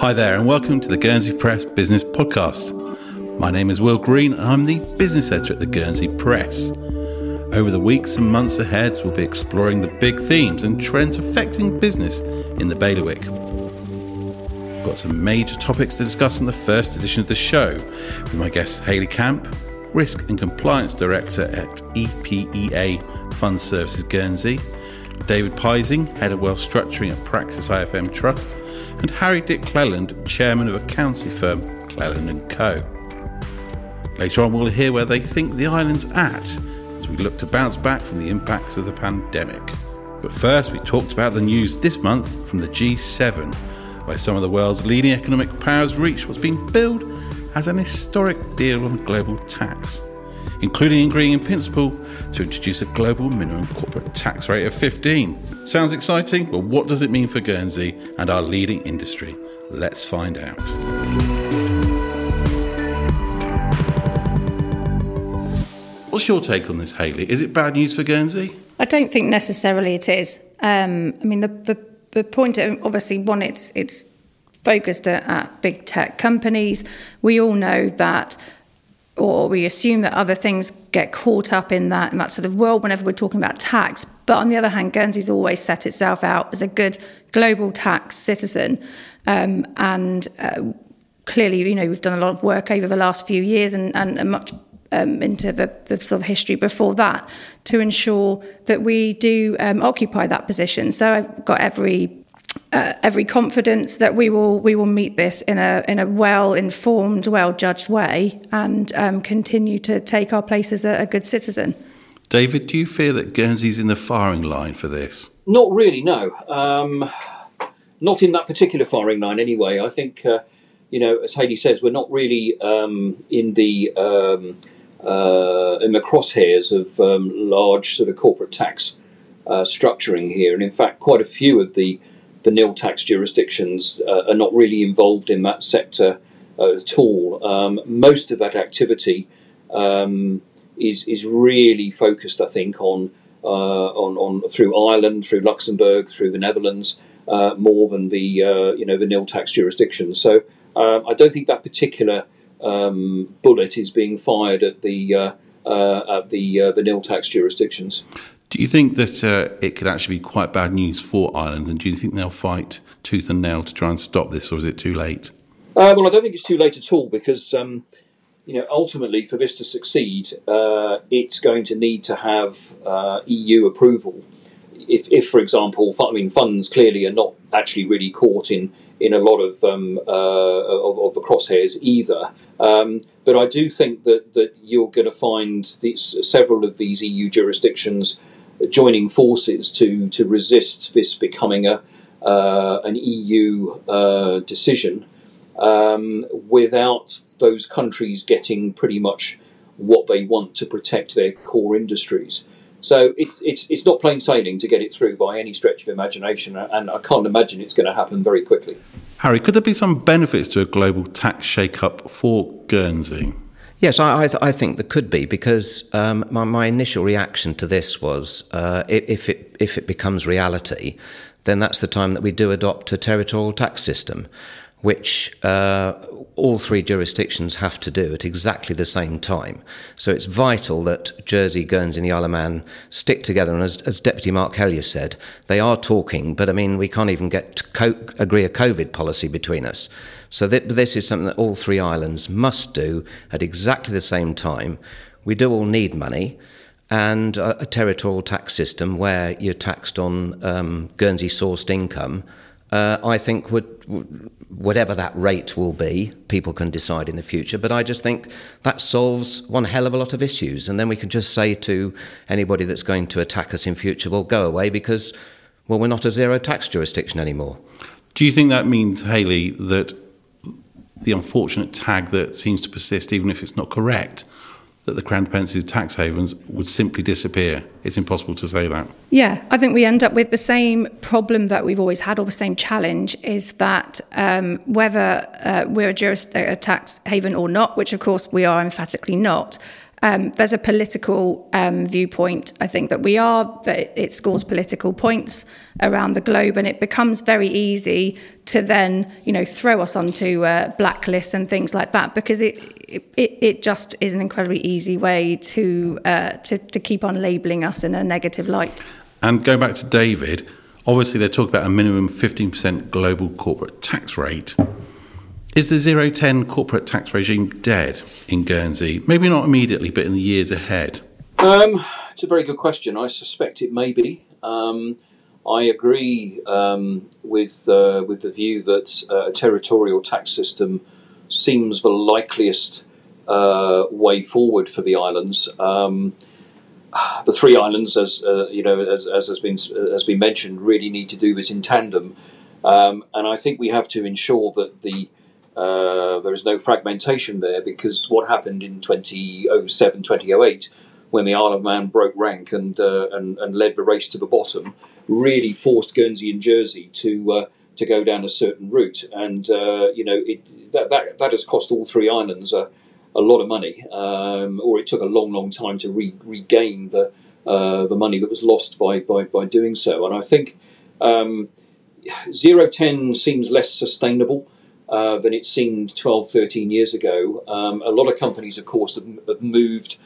Hi there, and welcome to the Guernsey Press Business Podcast. My name is Will Green, and I'm the business editor at the Guernsey Press. Over the weeks and months ahead, we'll be exploring the big themes and trends affecting business in the bailiwick. We've got some major topics to discuss in the first edition of the show with my guest Hayley Camp, Risk and Compliance Director at EPEA Fund Services Guernsey, David Piesing, Head of Wealth Structuring at Praxis IFM Trust, and Harry Dick Cleland, Chairman of accountancy firm Cleland & Co. Later on, we'll hear where they think the island's at as we look to bounce back from the impacts of the pandemic. But first, we talked about the news this month from the G7, where some of the world's leading economic powers reached what's being billed as an historic deal on global tax, including agreeing in principle to introduce a global minimum corporate tax rate of 15. Sounds exciting? Well, what does it mean for Guernsey and our leading industry? Let's find out. What's your take on this, Hayley? Is it bad news for Guernsey? I don't think necessarily it is. Um, I mean, the, the, the point, obviously, one, it's it's focused at, at big tech companies. We all know that or we assume that other things get caught up in that in that sort of world whenever we're talking about tax. But on the other hand, Guernsey's always set itself out as a good global tax citizen, um, and uh, clearly, you know, we've done a lot of work over the last few years and, and, much um, into the, the, sort of history before that to ensure that we do um, occupy that position. So I've got every uh, every confidence that we will we will meet this in a in a well informed, well judged way, and um, continue to take our place as a, a, good citizen. David, do you fear that Guernsey's in the firing line for this? Not really, no. Um, not in that particular firing line, anyway. I think, uh, you know, as Hayley says, we're not really um, in the um, uh, in the crosshairs of um, large sort of corporate tax uh, structuring here, and in fact, quite a few of the the nil tax jurisdictions uh, are not really involved in that sector uh, at all. Um, most of that activity um, is is really focused, I think, on uh, on on through Ireland, through Luxembourg, through the Netherlands, uh, more than the uh, you know the nil tax jurisdictions. So um, I don't think that particular um, bullet is being fired at the uh, at the the nil tax jurisdictions. Do you think that uh, it could actually be quite bad news for Ireland? And do you think they'll fight tooth and nail to try and stop this, or is it too late? Uh, well, I don't think it's too late at all because, um, you know, ultimately for this to succeed, uh, it's going to need to have uh, EU approval. If, if, for example, I mean, funds clearly are not actually really caught in in a lot of um, uh, of, of, the crosshairs either. Um, but I do think that that you're going to find these, several of these EU jurisdictions joining forces to to resist this becoming a uh, an EU uh, decision um, without those countries getting pretty much what they want to protect their core industries. So it's it's it's not plain sailing to get it through by any stretch of imagination, and I can't imagine it's going to happen very quickly. Harry, could there be some benefits to a global tax shake-up for Guernsey? Yes, I, I, th- I, think there could be because um, my, my, initial reaction to this was uh, if it if it becomes reality, then that's the time that we do adopt a territorial tax system, which uh, all three jurisdictions have to do at exactly the same time. So it's vital that Jersey, Guernsey, and the Isle of Man stick together. And as, as Deputy Mark Helyar said, they are talking, but I mean we can't even get co- agree a COVID policy between us. So th- this is something that all three islands must do at exactly the same time. We do all need money, and a, a territorial tax system where you're taxed on um, Guernsey sourced income, uh, I think would, would, whatever that rate will be, people can decide in the future. But I just think that solves one hell of a lot of issues, and then we can just say to anybody that's going to attack us in future, "Well, go away," because well, we're not a zero tax jurisdiction anymore. Do you think that means, Hayley, that the unfortunate tag that seems to persist, even if it's not correct, that the Crown Dependencies tax havens would simply disappear. It's impossible to say that. Yeah, I think we end up with the same problem that we've always had, or the same challenge, is that um, whether uh, we're a, a tax haven or not, which of course we are emphatically not, Um, there's a political um, viewpoint, I think, that we are, but it scores political points around the globe, and it becomes very easy to then, you know, throw us onto uh, blacklists and things like that because it, it it just is an incredibly easy way to uh, to, to keep on labelling us in a negative light. And going back to David, obviously they talk about a minimum 15% global corporate tax rate. Is the 010 corporate tax regime dead in Guernsey? Maybe not immediately, but in the years ahead. Um, it's a very good question. I suspect it may be. Um, I agree um, with uh, with the view that uh, a territorial tax system seems the likeliest uh, way forward for the islands. Um, the three islands, as uh, you know, as, as, has been has been mentioned, really need to do this in tandem, um, and I think we have to ensure that the uh, there is no fragmentation there because what happened in 2007, 2008, when the Isle of Man broke rank and, uh, and, and led the race to the bottom, really forced Guernsey and Jersey to uh, to go down a certain route, and uh, you know it, that, that that has cost all three islands a, a lot of money, um, or it took a long, long time to re- regain the uh, the money that was lost by by, by doing so. And I think um, zero ten seems less sustainable uh, than it seemed 12, 13 years ago. Um, a lot of companies, of course, have, have, moved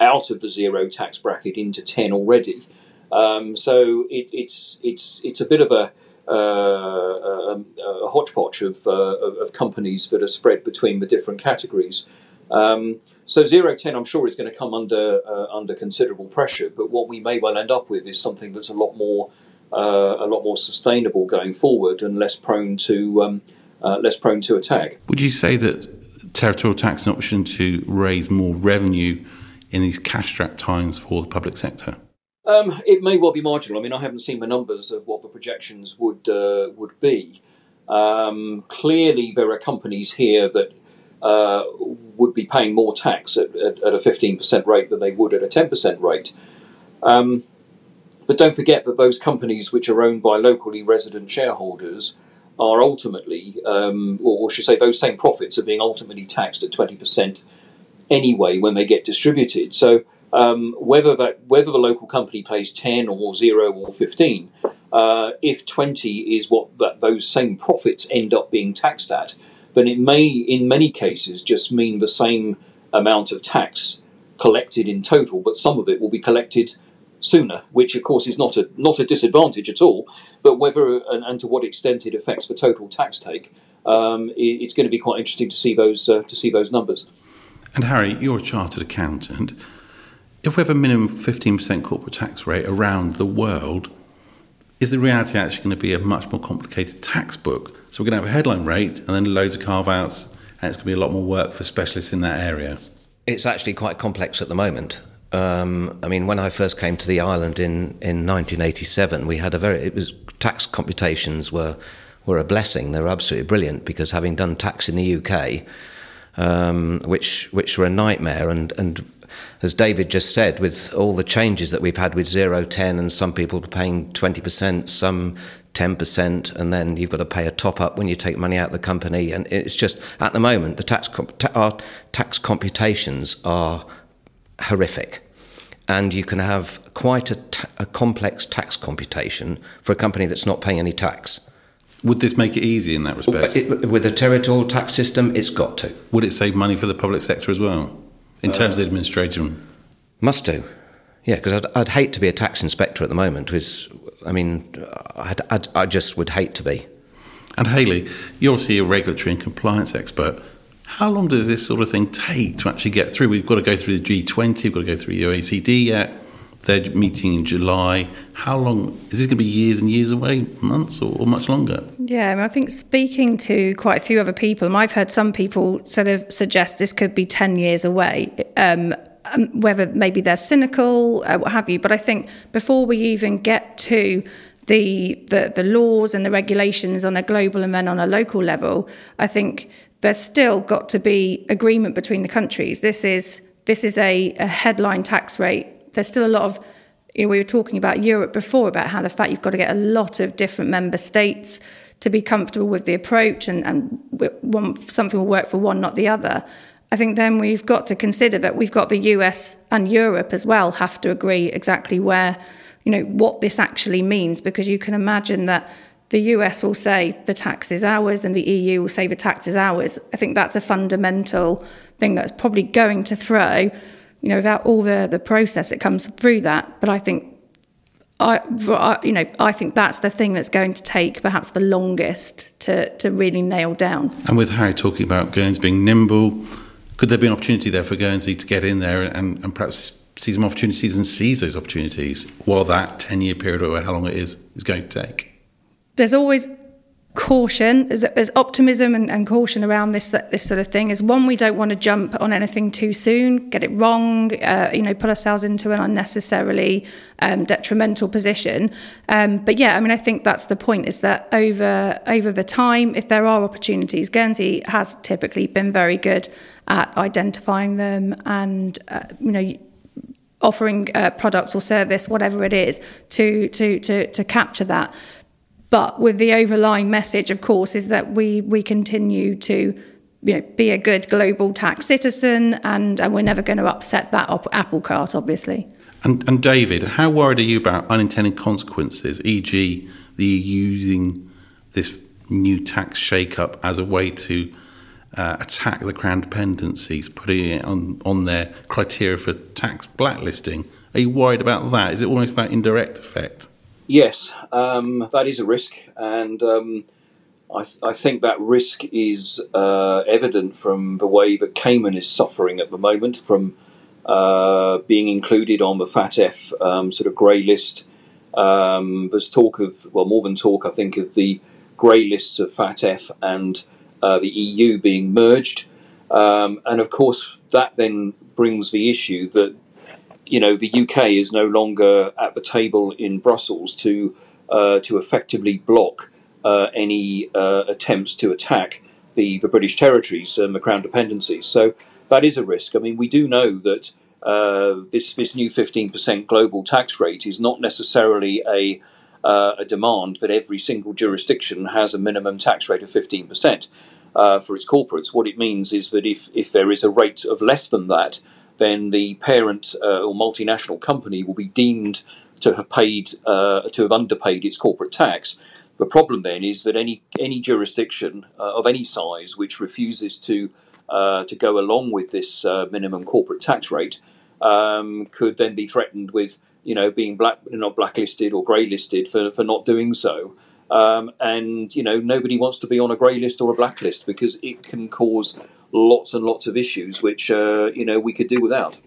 out of the zero tax bracket into 10 already. Um, so it, it's, it's, it's a bit of a, uh, a, a hodgepodge of, uh, of, companies that are spread between the different categories. Um, so zero ten, I'm sure, is going to come under uh, under considerable pressure. But what we may well end up with is something that's a lot more uh, a lot more sustainable going forward and less prone to um, uh, less prone to attack. Would you say that territorial tax is an option to raise more revenue in these cash-strapped times for the public sector? Um, it may well be marginal. I mean, I haven't seen the numbers of what the projections would uh, would be. Um, clearly, there are companies here that uh, would be paying more tax at, at, at, a 15% rate than they would at a 10% rate. Um, but don't forget that those companies which are owned by locally resident shareholders are ultimately, um, or, should say, those same profits are being ultimately taxed at 20% anyway when they get distributed. So um, whether that whether the local company pays 10 or 0 or 15, uh, if 20 is what that, those same profits end up being taxed at, then it may, in many cases, just mean the same amount of tax collected in total, but some of it will be collected sooner, which of course is not a not a disadvantage at all. But whether and, and to what extent it affects the total tax take, um, it, it's going to be quite interesting to see those uh, to see those numbers. And Harry, you're a chartered accountant. If we have a minimum 15% corporate tax rate around the world, is the reality actually going to be a much more complicated tax book? So we're going to have a headline rate and then loads of carve outs, and it's going to be a lot more work for specialists in that area. It's actually quite complex at the moment. Um, I mean, when I first came to the island in, in 1987, we had a very it was tax computations were were a blessing. They were absolutely brilliant because having done tax in the UK, um, which which were a nightmare, and and as David just said, with all the changes that we've had with zero ten, and some people paying twenty percent, some ten percent, and then you've got to pay a top up when you take money out of the company, and it's just at the moment the tax comp- our tax computations are horrific. And you can have quite a, t- a complex tax computation for a company that's not paying any tax. Would this make it easy in that respect? It, with a territorial tax system, it's got to. Would it save money for the public sector as well, in uh, terms of the administration? Must do. Yeah, because I'd, I'd, hate to be a tax inspector at the moment. With, I mean, I'd, I'd, I just would hate to be. And Hayley, you're obviously a regulatory and compliance expert. How long does this sort of thing take to actually get through? We've got to go through the G20, we've got to go through the OECD yet. They're meeting in July. How long is this going to be? Years and years away, months, or, or much longer? Yeah, I, mean, I think speaking to quite a few other people, I've heard some people sort of suggest this could be ten years away. Um, um, whether maybe they're cynical, uh, what have you. But I think before we even get to the, the the laws and the regulations on a global and then on a local level, I think there's still got to be agreement between the countries. This is this is a, a headline tax rate. There's still a lot of you know, we were talking about Europe before about how the fact you've got to get a lot of different member states to be comfortable with the approach, and, and one, something will work for one, not the other. I think then we've got to consider that we've got the US and Europe as well have to agree exactly where, you know, what this actually means, because you can imagine that the US will say the tax is ours and the EU will say the tax is ours. I think that's a fundamental thing that's probably going to throw, you know, without all the, the process that comes through that. But I think I, you know, I think that's the thing that's going to take perhaps the longest to, to really nail down. And with Harry talking about Guernsey being nimble, could there be an opportunity there for Guernsey to get in there and, and perhaps see some opportunities and seize those opportunities while that 10 year period or how long it is is going to take? There's always caution, there's, there's optimism and, and, caution around this this sort of thing. Is one, we don't want to jump on anything too soon, get it wrong, uh, you know, put ourselves into an unnecessarily um, detrimental position. Um, but yeah, I mean, I think that's the point. Is that over over the time, if there are opportunities, Guernsey has typically been very good at identifying them and uh, you know offering uh, products or service, whatever it is, to to to to capture that. But with the overlying message, of course, is that we we continue to you know, be a good global tax citizen, and, and we're never going to upset that op- apple cart, obviously. And, and David, how worried are you about unintended consequences, e.g., the using this new tax shake-up as a way to uh, attack the crown dependencies, putting it on, on their criteria for tax blacklisting? Are you worried about that? Is it almost that indirect effect? Yes, um, that is a risk, and um, I, th- I, think that risk is uh, evident from the way that Cayman is suffering at the moment from uh, being included on the FATF um, sort of grey list. Um, there's talk of, well, more than talk, I think, of the grey lists of FATF and uh, the EU being merged. Um, and of course, that then brings the issue that you know, the UK is no longer at the table in Brussels to uh, to effectively block uh, any uh, attempts to attack the, the British territories and the Crown dependencies. So that is a risk. I mean, we do know that uh, this this new 15% global tax rate is not necessarily a uh, a demand that every single jurisdiction has a minimum tax rate of 15% uh, for its corporates. What it means is that if, if there is a rate of less than that, then the parent uh, or multinational company will be deemed to have paid uh, to have underpaid its corporate tax. The problem then is that any any jurisdiction uh, of any size which refuses to uh, to go along with this minimum corporate tax rate um, could then be threatened with you know being black not blacklisted or grey listed for, for not doing so. Um, and you know nobody wants to be on a grey list or a blacklist because it can cause lots and lots of issues which uh, you know we could do without.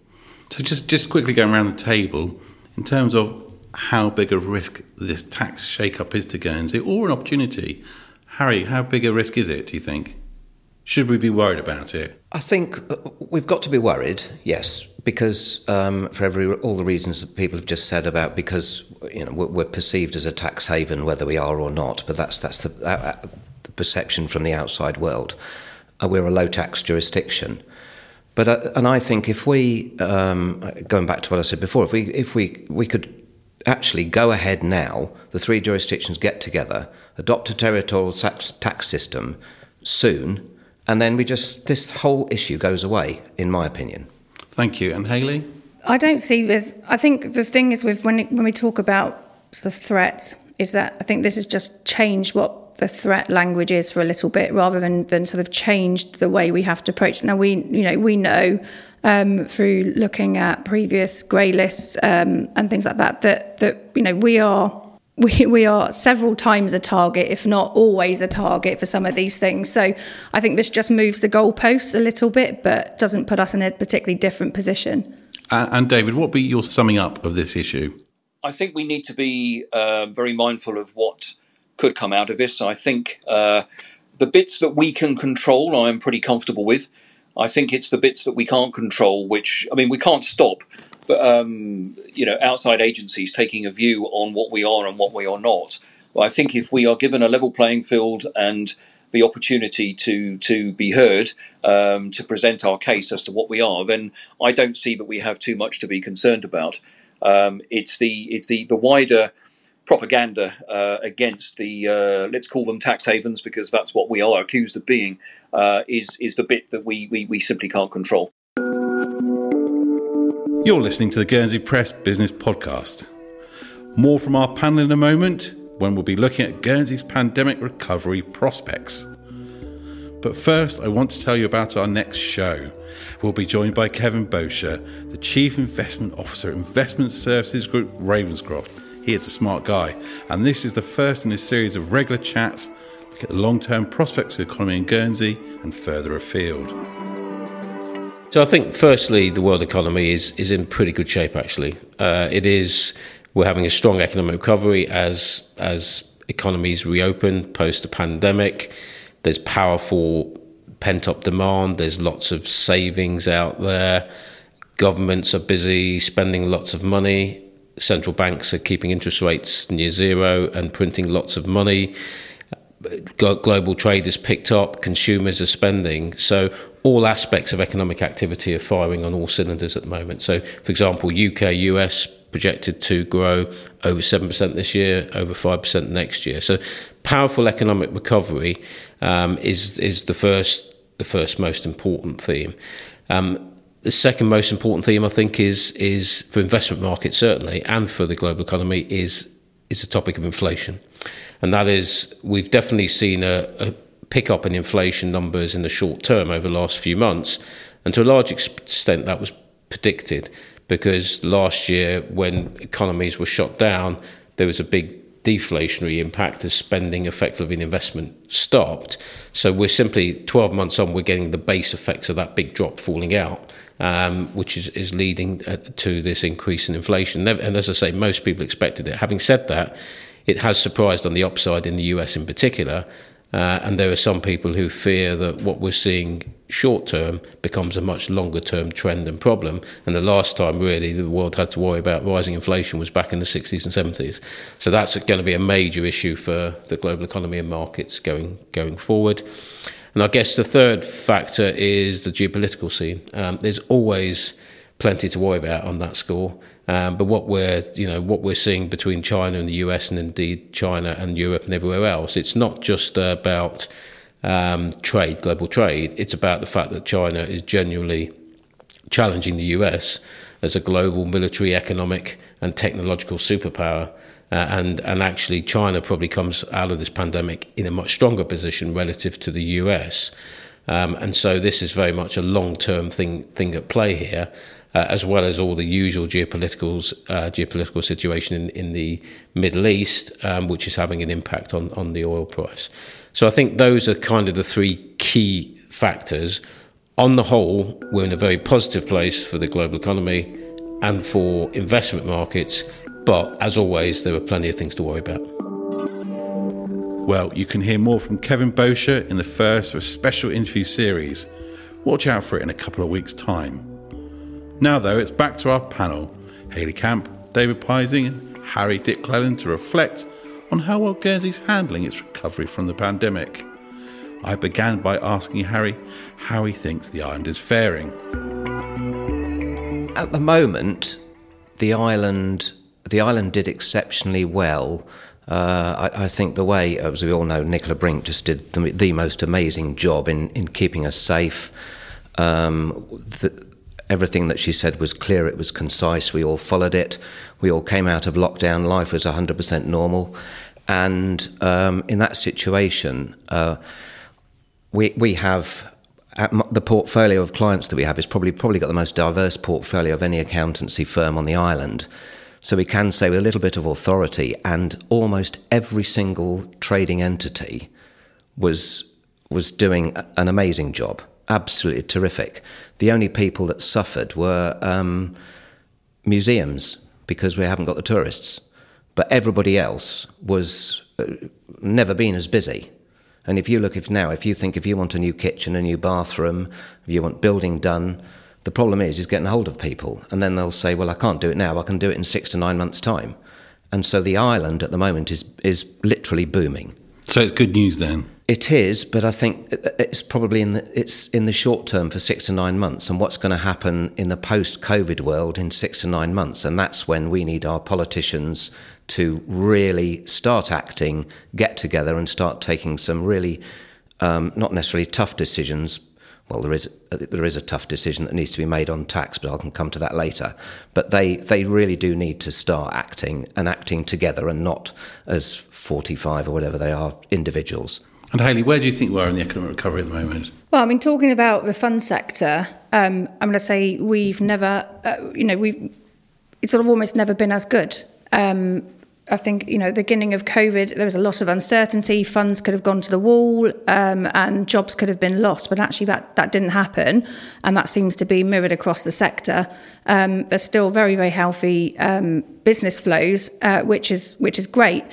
So just just quickly going around the table in terms of how big a risk this tax shake-up is to Guernsey or an opportunity. Harry, how big a risk is it? Do you think? Should we be worried about it? I think uh, we've got to be worried, yes, because um, for every all the reasons that people have just said about because you know we're perceived as a tax haven, whether we are or not. But that's that's the, uh, uh the perception from the outside world uh, we're a low tax jurisdiction. But uh, and I think if we um, going back to what I said before, if we if we we could actually go ahead now, the three jurisdictions get together, adopt a territorial tax, tax system soon, and then we just this whole issue goes away, in my opinion. Thank you, and Hayley. I don't see this. I think the thing is with when when we talk about the threat, is that I think this has just changed what the threat language is for a little bit rather than, than sort of changed the way we have to approach. Now we you know we know um, through looking at previous grey lists um, and things like that that that you know we are we, we are several times a target, if not always a target for some of these things. So I think this just moves the goalposts a little bit, but doesn't put us in a particularly different position. Uh, and David, what would be your summing up of this issue? I think we need to be uh, very mindful of what could come out of this. I think uh, the bits that we can control, I am pretty comfortable with. I think it's the bits that we can't control, which I mean, we can't stop. But um, you know, outside agencies taking a view on what we are and what we are not. I think if we are given a level playing field and the opportunity to to be heard, um, to present our case as to what we are, then I don't see that we have too much to be concerned about. Um, it's the it's the the wider propaganda uh, against the uh, let's call them tax havens because that's what we are accused of being uh, is is the bit that we, we we simply can't control. You're listening to the Guernsey Press Business Podcast. More from our panel in a moment when we'll be looking at Guernsey's pandemic recovery prospects. But first, I want to tell you about our next show. We'll be joined by Kevin Boscher, the Chief Investment Officer at Investment Services Group Ravenscroft. He is a smart guy, and this is the first in a series of regular chats look at the long term prospects of the economy in Guernsey and further afield. So I think, firstly, the world economy is is in pretty good shape. Actually, uh, it is. We're having a strong economic recovery as as economies reopen post the pandemic. There's powerful pent up demand. There's lots of savings out there. Governments are busy spending lots of money. Central banks are keeping interest rates near zero and printing lots of money. Global trade has picked up, consumers are spending. So, all aspects of economic activity are firing on all cylinders at the moment. So, for example, UK, US projected to grow over 7% this year, over 5% next year. So, powerful economic recovery um, is, is the first the first most important theme. Um, the second most important theme, I think, is is for investment markets certainly, and for the global economy, is is the topic of inflation, and that is we've definitely seen a, a pickup in inflation numbers in the short term over the last few months, and to a large extent that was predicted because last year when economies were shut down, there was a big deflationary impact as spending effectively in investment stopped. So we're simply 12 months on, we're getting the base effects of that big drop falling out, um, which is, is leading uh, to this increase in inflation. And as I say, most people expected it. Having said that, it has surprised on the upside in the US in particular. Uh, and there are some people who fear that what we're seeing short term becomes a much longer term trend and problem. And the last time, really, the world had to worry about rising inflation was back in the 60s and 70s. So that's going to be a major issue for the global economy and markets going, going forward. And I guess the third factor is the geopolitical scene. Um, there's always plenty to worry about on that score. Um, but what we're, you know, what we're seeing between China and the US, and indeed China and Europe and everywhere else, it's not just about um, trade, global trade. It's about the fact that China is genuinely challenging the US as a global military, economic, and technological superpower. Uh, and and actually, China probably comes out of this pandemic in a much stronger position relative to the US. Um, and so this is very much a long-term thing thing at play here, uh, as well as all the usual geopolitical uh, geopolitical situation in, in the Middle East, um, which is having an impact on on the oil price. So I think those are kind of the three key factors. On the whole, we're in a very positive place for the global economy and for investment markets, but as always, there are plenty of things to worry about. Well, you can hear more from Kevin Boscher in the first of a special interview series. Watch out for it in a couple of weeks' time. Now, though, it's back to our panel Hayley Camp, David Piesing, and Harry Dick Cleland to reflect on how well Guernsey's handling its recovery from the pandemic. I began by asking Harry how he thinks the island is faring. At the moment, the island the island did exceptionally well. Uh, I, I, think the way, as we all know, Nicola Brink just did the, the most amazing job in, in keeping us safe. Um, the, everything that she said was clear, it was concise, we all followed it. We all came out of lockdown, life was 100% normal. And um, in that situation, uh, we, we have the portfolio of clients that we have is probably probably got the most diverse portfolio of any accountancy firm on the island. So we can say with a little bit of authority, and almost every single trading entity was was doing an amazing job, absolutely terrific. The only people that suffered were um, museums because we haven't got the tourists. But everybody else was uh, never been as busy. And if you look if now, if you think if you want a new kitchen, a new bathroom, if you want building done, the problem is is getting hold of people, and then they'll say, "Well, I can't do it now. I can do it in six to nine months' time." And so the island at the moment is is literally booming. So it's good news then. It is, but I think it's probably in the it's in the short term for six to nine months, and what's going to happen in the post-COVID world in six to nine months, and that's when we need our politicians to really start acting, get together, and start taking some really um, not necessarily tough decisions. Well, there is there is a tough decision that needs to be made on tax, but I can come to that later. But they they really do need to start acting and acting together, and not as forty five or whatever they are individuals. And Hayley, where do you think we are in the economic recovery at the moment? Well, I mean, talking about the fund sector, um, I'm going to say we've never, uh, you know, we've it's sort of almost never been as good. Um, I think you know, beginning of COVID, there was a lot of uncertainty. Funds could have gone to the wall, um, and jobs could have been lost. But actually, that that didn't happen, and that seems to be mirrored across the sector. Um, there's still very very healthy um, business flows, uh, which is which is great.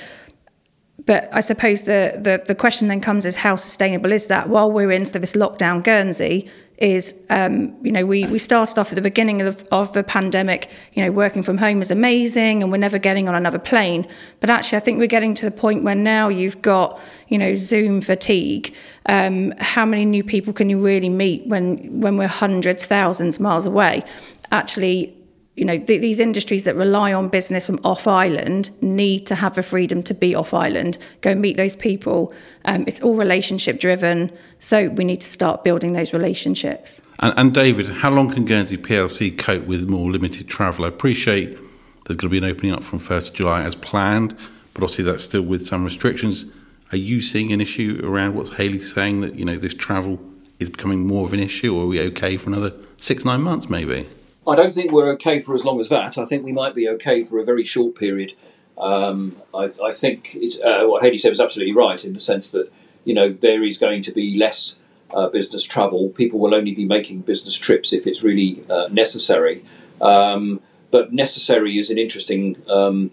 But I suppose the, the, the question then comes is how sustainable is that? While we're in sort of this lockdown Guernsey, is um, you know we, we started off at the beginning of, of the pandemic you know working from home is amazing and we're never getting on another plane. But actually I think we're getting to the point where now you've got you know Zoom fatigue. Um, how many new people can you really meet when when we're hundreds thousands miles away? Actually you know, th- these industries that rely on business from off island need to have the freedom to be off island, go meet those people. Um, it's all relationship driven. So we need to start building those relationships. And, and, David, how long can Guernsey PLC cope with more limited travel? I appreciate there's going to be an opening up from 1st of July as planned, but obviously that's still with some restrictions. Are you seeing an issue around what's Hayley saying that, you know, this travel is becoming more of an issue, or are we okay for another six, nine months maybe? I don't think we're okay for as long as that. I think we might be okay for a very short period. Um, I, I, think uh, what Hayley said was absolutely right in the sense that you know there is going to be less uh, business travel. People will only be making business trips if it's really uh, necessary. Um, but necessary is an interesting, um,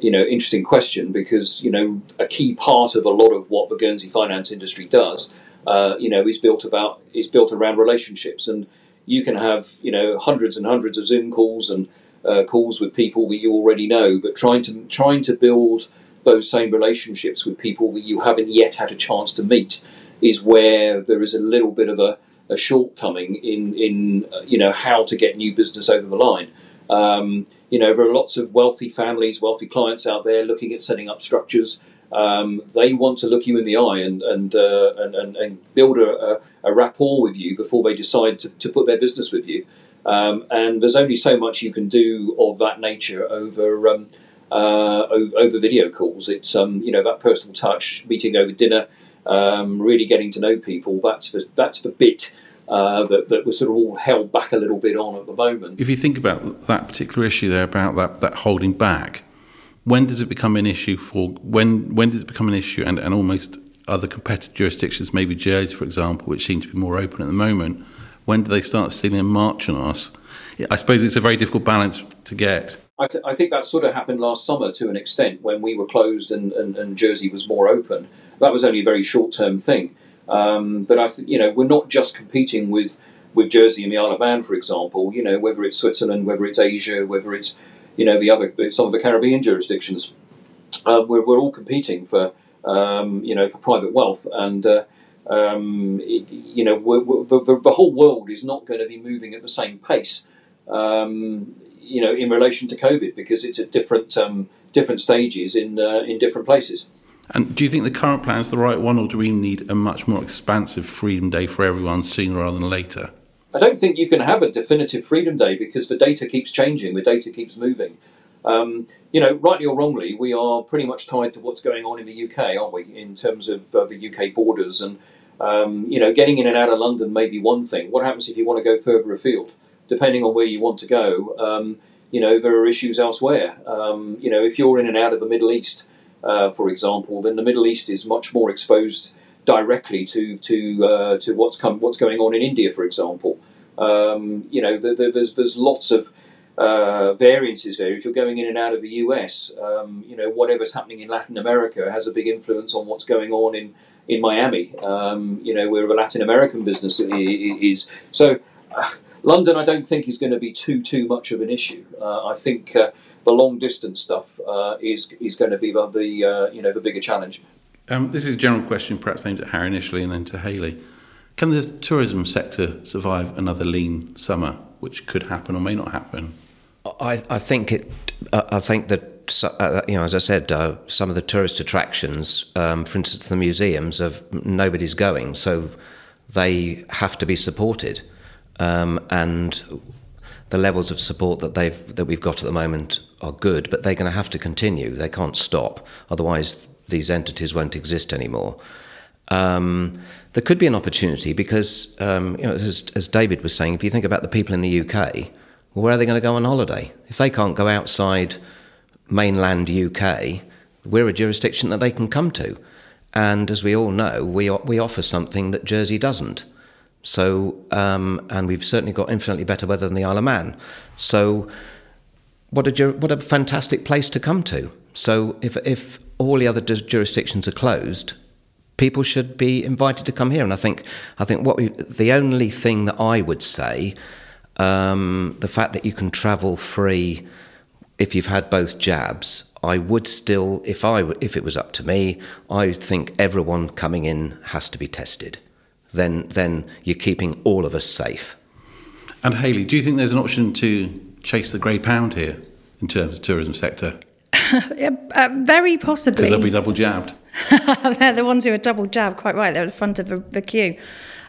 you know, interesting question because you know a key part of a lot of what the Guernsey finance industry does, uh, you know, is built about is built around relationships and you can have you know hundreds and hundreds of Zoom calls and uh, calls with people that you already know, but trying to trying to build those same relationships with people that you haven't yet had a chance to meet is where there is a little bit of a, a shortcoming in in uh, you know how to get new business over the line. Um, you know there are lots of wealthy families, wealthy clients out there looking at setting up structures um, they want to look you in the eye and and uh, and, and, build a, a, rapport with you before they decide to, to put their business with you. Um, and there's only so much you can do of that nature over um, uh, over video calls. It's um, you know that personal touch, meeting over dinner, um, really getting to know people. That's the, that's the bit. Uh, that, that we're sort of all held back a little bit on at the moment. If you think about that particular issue there about that, that holding back, when does it become an issue for when when does it become an issue and, and almost other competitive jurisdictions, maybe Jersey, for example, which seem to be more open at the moment, when do they start seeing a march on us? I suppose it's a very difficult balance to get. I, th- I, think that sort of happened last summer to an extent when we were closed and, and, and Jersey was more open. That was only a very short term thing. Um, but I think, you know, we're not just competing with, with Jersey and the Isle of Man, for example, you know, whether it's Switzerland, whether it's Asia, whether it's you know the other some of the Caribbean jurisdictions. Um, we're, we're all competing for um, you know for private wealth, and uh, um, it, you know we're, we're, the, the, whole world is not going to be moving at the same pace. Um, you know, in relation to COVID, because it's at different um, different stages in uh, in different places. And do you think the current plan is the right one, or do we need a much more expansive Freedom Day for everyone sooner rather than later? I don't think you can have a definitive Freedom Day because the data keeps changing, the data keeps moving. Um, you know, rightly or wrongly, we are pretty much tied to what's going on in the UK, aren't we, in terms of uh, the UK borders? And, um, you know, getting in and out of London may be one thing. What happens if you want to go further afield? Depending on where you want to go, um, you know, there are issues elsewhere. Um, you know, if you're in and out of the Middle East, uh, for example, then the Middle East is much more exposed directly to to uh, to what's come what's going on in India, for example. Um, you know, there's there's lots of uh, variances there. If you're going in and out of the US, um, you know, whatever's happening in Latin America has a big influence on what's going on in in Miami. Um, you know, where a Latin American business is. So, uh, London, I don't think is going to be too too much of an issue. Uh, I think uh, the long distance stuff uh, is is going to be the, the uh, you know the bigger challenge. Um, this is a general question, perhaps aimed at Harry initially and then to Hayley. Can the tourism sector survive another lean summer, which could happen or may not happen? I, I think it. I think that uh, you know, as I said, uh, some of the tourist attractions, um, for instance, the museums, of nobody's going, so they have to be supported, um, and the levels of support that they've that we've got at the moment are good, but they're going to have to continue. They can't stop, otherwise these entities won't exist anymore. Um, there could be an opportunity because, um, you know, as, as David was saying, if you think about the people in the UK, well, where are they going to go on holiday? If they can't go outside mainland UK, we're a jurisdiction that they can come to. And as we all know, we, we offer something that Jersey doesn't. So, um, and we've certainly got infinitely better weather than the Isle of Man. So, what a, what a fantastic place to come to. So, if, if all the other jurisdictions are closed, people should be invited to come here. And I think, I think what we, the only thing that I would say um, the fact that you can travel free if you've had both jabs, I would still, if I if it was up to me, I think everyone coming in has to be tested. Then then you're keeping all of us safe. And Hayley, do you think there's an option to chase the grey pound here in terms of tourism sector? uh, very possibly. Because they'll be double jabbed. They're the ones who are double jabbed, quite right. They're at the front of the, the queue.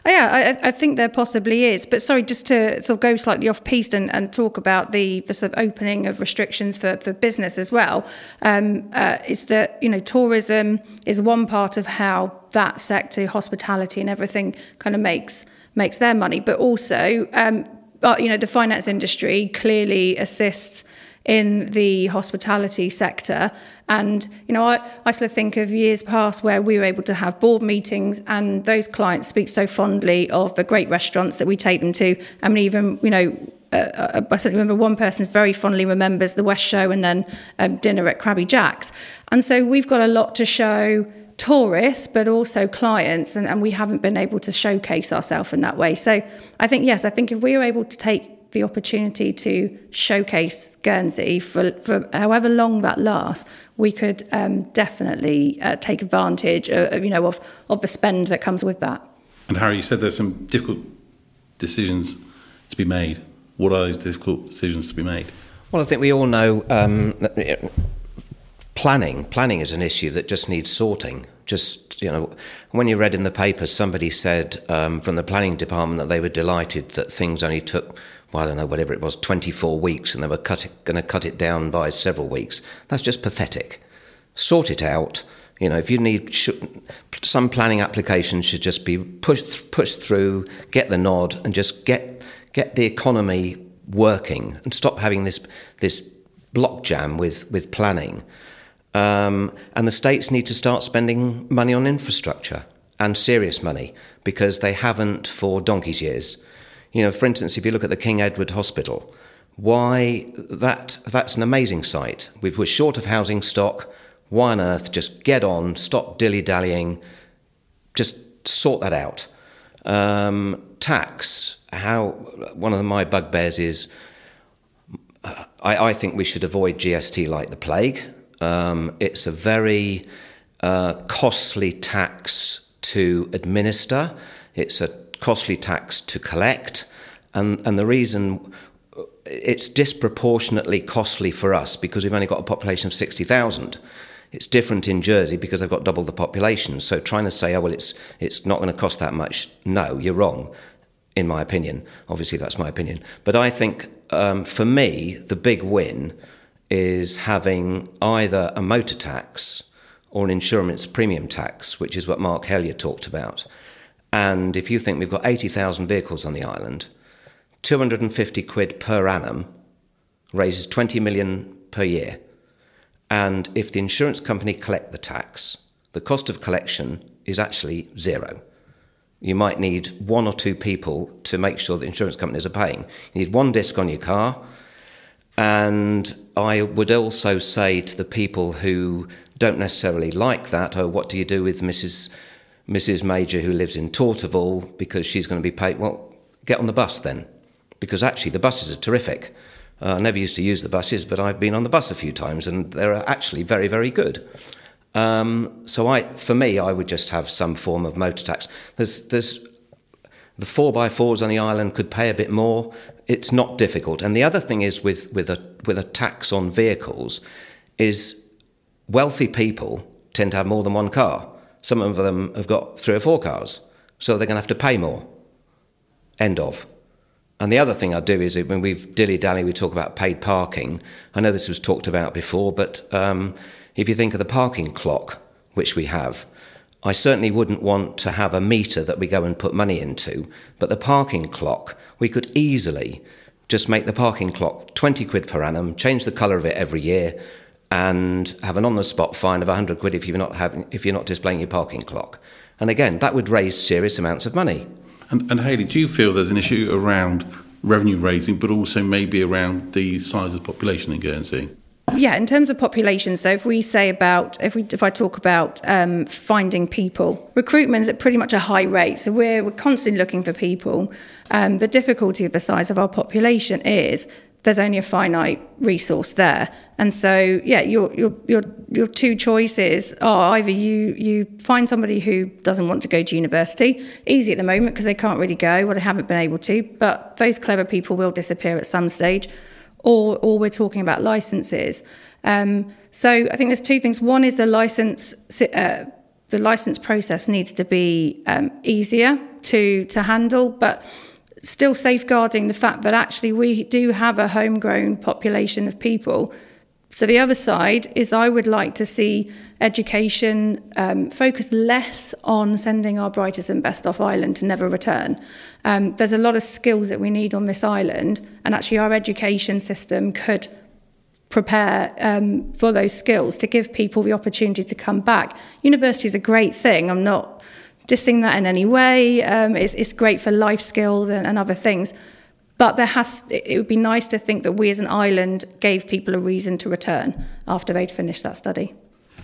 Oh, yeah, I, I, think there possibly is. But sorry, just to sort of go slightly off piste and, and talk about the, the, sort of opening of restrictions for, for business as well, um, uh, is that, you know, tourism is one part of how that sector, hospitality and everything kind of makes makes their money. But also, um, uh, you know, the finance industry clearly assists in the hospitality sector. And, you know, I, I sort of think of years past where we were able to have board meetings and those clients speak so fondly of the great restaurants that we take them to. I mean, even, you know, uh, uh I certainly remember one person very fondly remembers the West Show and then um, dinner at Crabby Jack's. And so we've got a lot to show tourists, but also clients, and, and we haven't been able to showcase ourselves in that way. So I think, yes, I think if we were able to take the opportunity to showcase Guernsey for, for however long that lasts, we could um, definitely uh, take advantage, of, you know, of, of the spend that comes with that. And Harry, you said there's some difficult decisions to be made. What are those difficult decisions to be made? Well, I think we all know um, planning. Planning is an issue that just needs sorting. Just you know, when you read in the paper, somebody said um, from the planning department that they were delighted that things only took well, I don't know, whatever it was, 24 weeks, and they were going to cut it down by several weeks. That's just pathetic. Sort it out. You know, if you need some planning applications should just be pushed pushed through, get the nod, and just get get the economy working, and stop having this this block jam with with planning. Um, and the states need to start spending money on infrastructure and serious money because they haven't for donkey's years. You know, for instance, if you look at the King Edward Hospital, why that that's an amazing site. We've, we're short of housing stock. Why on earth just get on, stop dilly dallying, just sort that out. Um, tax. How one of my bugbears is. Uh, I, I, think we should avoid GST like the plague. Um, it's a very uh, costly tax to administer. It's a costly tax to collect, and, and the reason it's disproportionately costly for us because we've only got a population of 60,000. It's different in Jersey because they've got double the population. So trying to say, oh, well, it's, it's not going to cost that much, no, you're wrong, in my opinion. Obviously, that's my opinion. But I think um, for me, the big win is having either a motor tax or an insurance premium tax, which is what Mark Helyar talked about. And if you think we've got 80,000 vehicles on the island, 250 quid per annum raises 20 million per year. And if the insurance company collect the tax, the cost of collection is actually zero. You might need one or two people to make sure the insurance companies are paying. You need one disc on your car. And I would also say to the people who don't necessarily like that, oh, what do you do with Mrs. Mrs. Major who lives in Torteval because she's going to be paid. Well, get on the bus then, because actually the buses are terrific. Uh, I never used to use the buses, but I've been on the bus a few times, and they're actually very, very good. Um, so, I, for me, I would just have some form of motor tax. There's, there's the four by fours on the island could pay a bit more. It's not difficult. And the other thing is with with a with a tax on vehicles, is wealthy people tend to have more than one car. Some of them have got three or four cars, so they're going to have to pay more. End of. And the other thing I do is when we've dilly dally, we talk about paid parking. I know this was talked about before, but um, if you think of the parking clock, which we have, I certainly wouldn't want to have a meter that we go and put money into, but the parking clock, we could easily just make the parking clock 20 quid per annum, change the colour of it every year, and have an on the spot fine of 100 quid if you're, not having, if you're not displaying your parking clock. And again, that would raise serious amounts of money. And, and Hayley, do you feel there's an issue around revenue raising, but also maybe around the size of the population in Guernsey? Yeah, in terms of population, so if we say about if we if I talk about um, finding people, recruitment is at pretty much a high rate. So we're we're constantly looking for people. Um, the difficulty of the size of our population is there's only a finite resource there, and so yeah, your your your your two choices are either you you find somebody who doesn't want to go to university, easy at the moment because they can't really go, or they haven't been able to, but those clever people will disappear at some stage or, or we're talking about licenses. Um, so I think there's two things. One is the license, uh, the license process needs to be um, easier to to handle, but still safeguarding the fact that actually we do have a homegrown population of people so the other side is I would like to see education um, focus less on sending our brightest and best off island to never return. Um, there's a lot of skills that we need on this island, and actually our education system could prepare um, for those skills to give people the opportunity to come back. University is a great thing. I'm not dissing that in any way. Um, it's, it's great for life skills and, and other things. But there has, it would be nice to think that we as an island gave people a reason to return after they'd finished that study.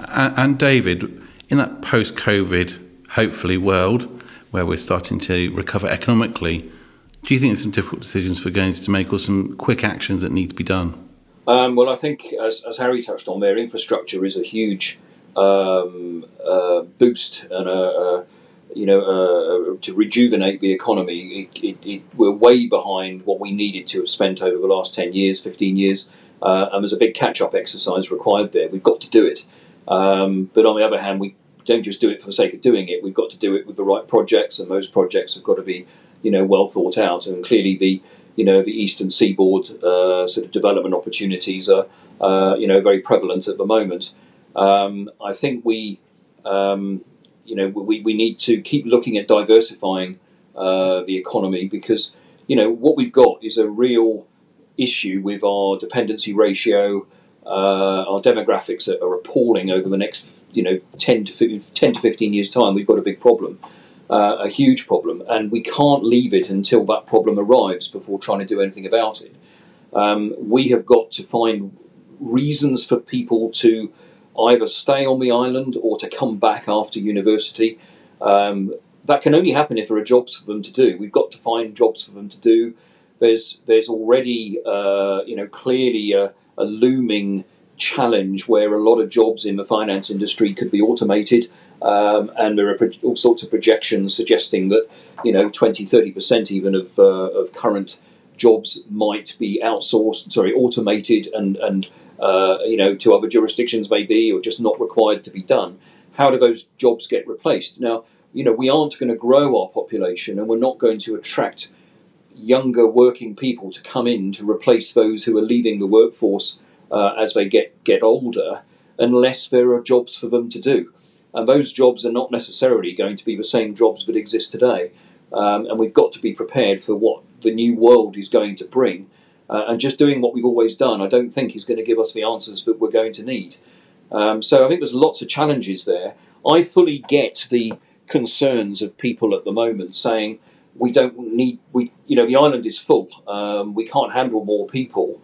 And, and David, in that post COVID, hopefully, world where we're starting to recover economically, do you think there's some difficult decisions for Guernsey to make or some quick actions that need to be done? Um, well, I think, as, as, Harry touched on there, infrastructure is a huge um, uh, boost and a, a you know, uh, to rejuvenate the economy. It, it, it, we're way behind what we needed to have spent over the last 10 years, 15 years, uh, and there's a big catch up exercise required there. We've got to do it. Um, but on the other hand, we don't just do it for the sake of doing it. We've got to do it with the right projects, and those projects have got to be, you know, well thought out. And clearly, the you know the eastern seaboard uh, sort of development opportunities are, uh, you know, very prevalent at the moment. Um, I think we um, you know, we, we need to keep looking at diversifying uh, the economy because, you know, what we've got is a real issue with our dependency ratio. Uh, our demographics are, are, appalling over the next, you know, 10 to 15, 10 to 15 years' time. We've got a big problem, uh, a huge problem, and we can't leave it until that problem arrives before trying to do anything about it. Um, we have got to find reasons for people to either stay on the island or to come back after university. Um, that can only happen if there are jobs for them to do. We've got to find jobs for them to do. There's there's already uh, you know clearly a, a, looming challenge where a lot of jobs in the finance industry could be automated, um, and there are pro- all sorts of projections suggesting that you know 20 30 percent even of uh, of current jobs might be outsourced, sorry, automated and and uh, you know, to other jurisdictions maybe, or just not required to be done. How do those jobs get replaced? Now, you know, we aren't going to grow our population, and we're not going to attract younger working people to come in to replace those who are leaving the workforce uh, as they get get older, unless there are jobs for them to do. And those jobs are not necessarily going to be the same jobs that exist today. Um, and we've got to be prepared for what the new world is going to bring. Uh, and just doing what we've always done, I don't think is going to give us the answers that we're going to need. Um, so I think there's lots of challenges there. I fully get the concerns of people at the moment saying we don't need we you know the island is full um, we can't handle more people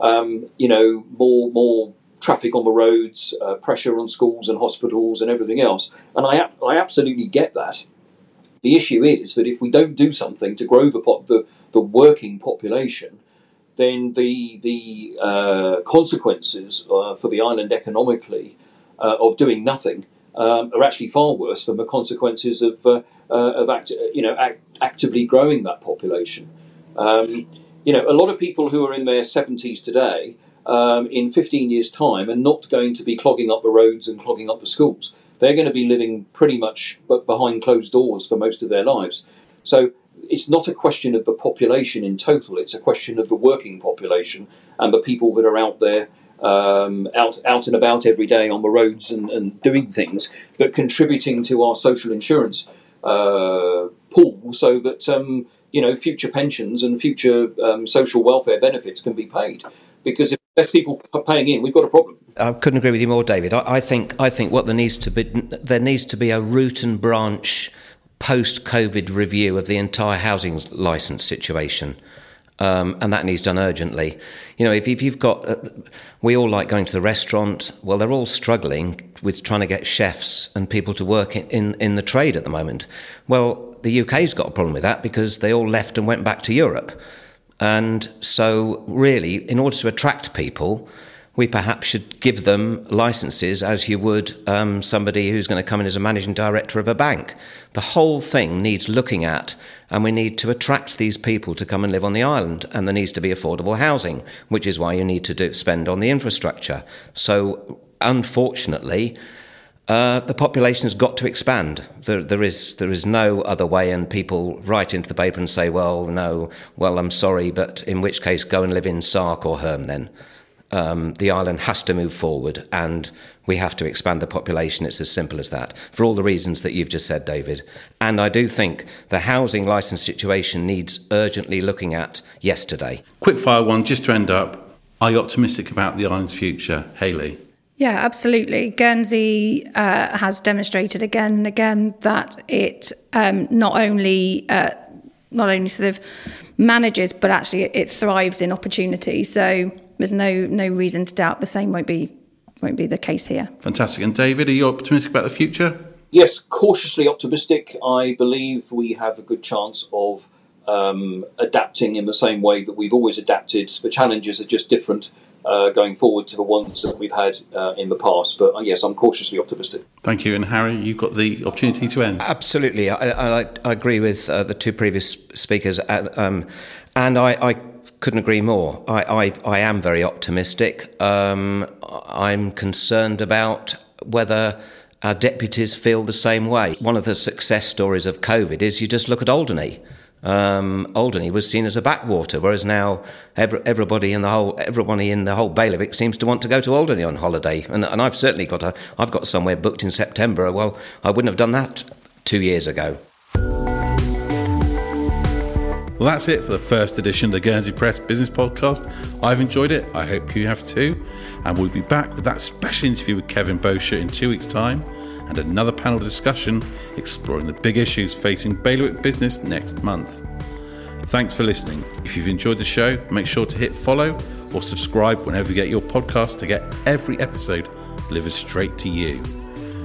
um, you know more more traffic on the roads uh, pressure on schools and hospitals and everything else and I I absolutely get that the issue is that if we don't do something to grow the pop, the, the working population then the the uh, consequences uh, for the island economically uh, of doing nothing um, are actually far worse than the consequences of uh, uh, of act, you know act, actively growing that population. Um, you know, a lot of people who are in their seventies today um, in 15 years' time are not going to be clogging up the roads and clogging up the schools. They're going to be living pretty much behind closed doors for most of their lives. So it's not a question of the population in total, it's a question of the working population and the people that are out there. Um, out out and about every day on the roads and, and doing things, but contributing to our social insurance uh, pool so that um, you know future pensions and future um, social welfare benefits can be paid. Because if less people are paying in, we've got a problem. I couldn't agree with you more, David. I, I think I think what there needs to be there needs to be a root and branch post COVID review of the entire housing license situation. Um, and that needs done urgently. You know, if, if you've got, uh, we all like going to the restaurant. Well, they're all struggling with trying to get chefs and people to work in, in, in the trade at the moment. Well, the UK's got a problem with that because they all left and went back to Europe. And so, really, in order to attract people, we perhaps should give them licenses as you would um, somebody who's going to come in as a managing director of a bank. The whole thing needs looking at, and we need to attract these people to come and live on the island, and there needs to be affordable housing, which is why you need to do, spend on the infrastructure. So, unfortunately, uh, the population has got to expand. There, there is there is no other way, and people write into the paper and say, "Well, no, well, I'm sorry, but in which case, go and live in Sark or Herm then." Um, the island has to move forward and we have to expand the population. It's as simple as that, for all the reasons that you've just said, David. And I do think the housing licence situation needs urgently looking at yesterday. Quick fire one, just to end up. Are you optimistic about the island's future, Hayley? Yeah, absolutely. Guernsey uh, has demonstrated again and again that it um, not only uh, not only sort of manages, but actually it thrives in opportunity. So there's no no reason to doubt the same won't be won't be the case here. Fantastic. And David, are you optimistic about the future? Yes, cautiously optimistic. I believe we have a good chance of um, adapting in the same way that we've always adapted. The challenges are just different uh, going forward to the ones that we've had uh, in the past. But uh, yes, I'm cautiously optimistic. Thank you. And Harry, you've got the opportunity to end. Absolutely. I, I, I agree with uh, the two previous speakers. Uh, um, and I, I couldn't agree more. I, I, I am very optimistic. Um, I'm concerned about whether our deputies feel the same way. One of the success stories of COVID is you just look at Alderney. Um, Alderney was seen as a backwater, whereas now every, everybody in the whole everybody in the whole bailiwick seems to want to go to Alderney on holiday. And, and I've certainly got a I've got somewhere booked in September. Well, I wouldn't have done that two years ago. Well, that's it for the first edition of the Guernsey Press Business Podcast. I've enjoyed it. I hope you have too. And we'll be back with that special interview with Kevin Boscher in two weeks' time and another panel discussion exploring the big issues facing bailiwick business next month. Thanks for listening. If you've enjoyed the show, make sure to hit follow or subscribe whenever you get your podcast to get every episode delivered straight to you.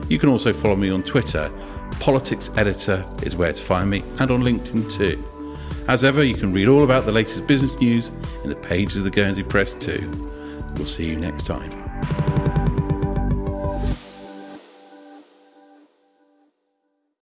You can also follow me on Twitter. Politics Editor is where to find me, and on LinkedIn too. As ever, you can read all about the latest business news in the pages of the Guernsey Press too. We'll see you next time.